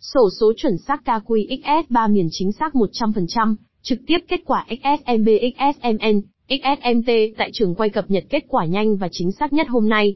Sổ số chuẩn xác KQXS3 miền chính xác 100%, trực tiếp kết quả XSMB XSMN, XSMT tại trường quay cập nhật kết quả nhanh và chính xác nhất hôm nay.